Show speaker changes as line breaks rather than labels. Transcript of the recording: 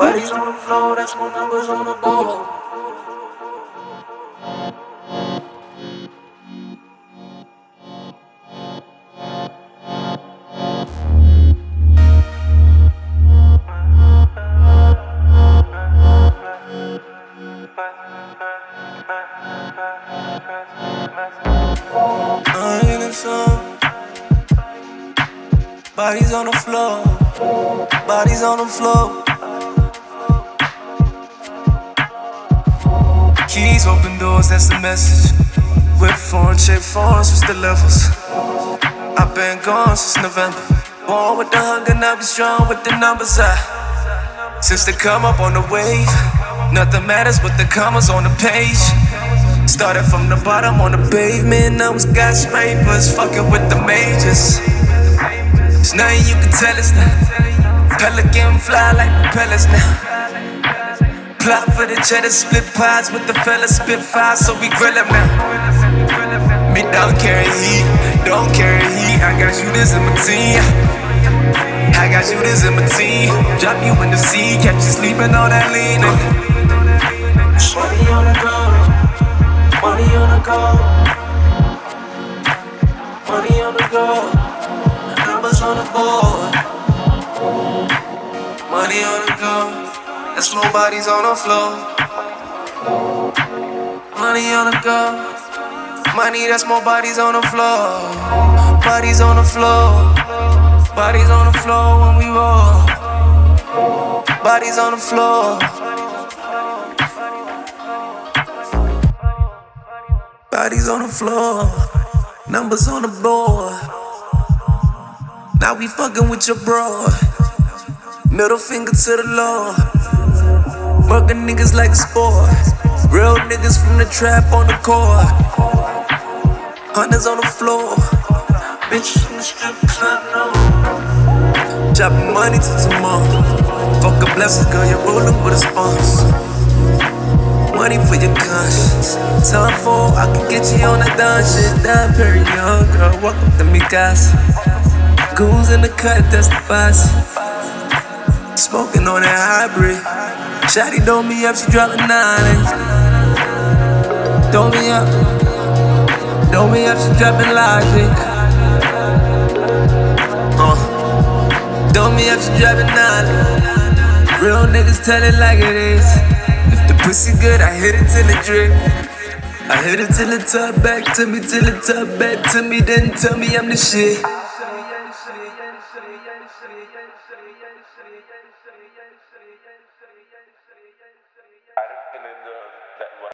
Bodies on the floor, that's my numbers on the board. Bodies on the floor, bodies on the floor. Keys open doors, that's the message. Whip foreign, check phones, what's the levels? I've been gone since November. Born with the hunger, now be strong with the numbers. I since they come up on the wave, nothing matters but the commas on the page. Started from the bottom on the pavement, now it's skyscrapers, fucking with the majors. There's nothing you can tell us now. Pelican fly like propellers now. Plot for the cheddar, split pies with the fellas, spit fire, so we grill them now. Me don't carry heat, don't carry heat. I got shooters in my team. I got shooters in my team. Drop you in the sea, catch you sleeping on that lean. Money on the go, money on the go, money on the go. Numbers on the board, money on the go. There's more bodies on the floor. Money on the go. Money, that's more bodies on the floor. Bodies on the floor. Bodies on the floor when we roll. Bodies on the floor. Bodies on the floor. Numbers on the board. Now we fucking with your bro. Middle finger to the Lord. Working niggas like a sport. Real niggas from the trap on the court. Hunters on the floor. Bitch from the strip club, no. Chopping money to tomorrow. Fuck a blessing, girl, you're rolling with a sponsor. Money for your conscience. Time for I can get you on that down shit. Down very young, girl. Welcome to me, guys. Goons in the cut, that's the boss. Smoking on that hybrid. Shotty dope me up, she dropping nine. Dope me up. Dope me up, she dropping logic. Uh. Dope me up, she dropping nine. Real niggas tell it like it is. If the pussy good, I hit it till it drip. I hit it till it top back to me, till it top back to me, then tell me I'm the shit. I don't feel that way.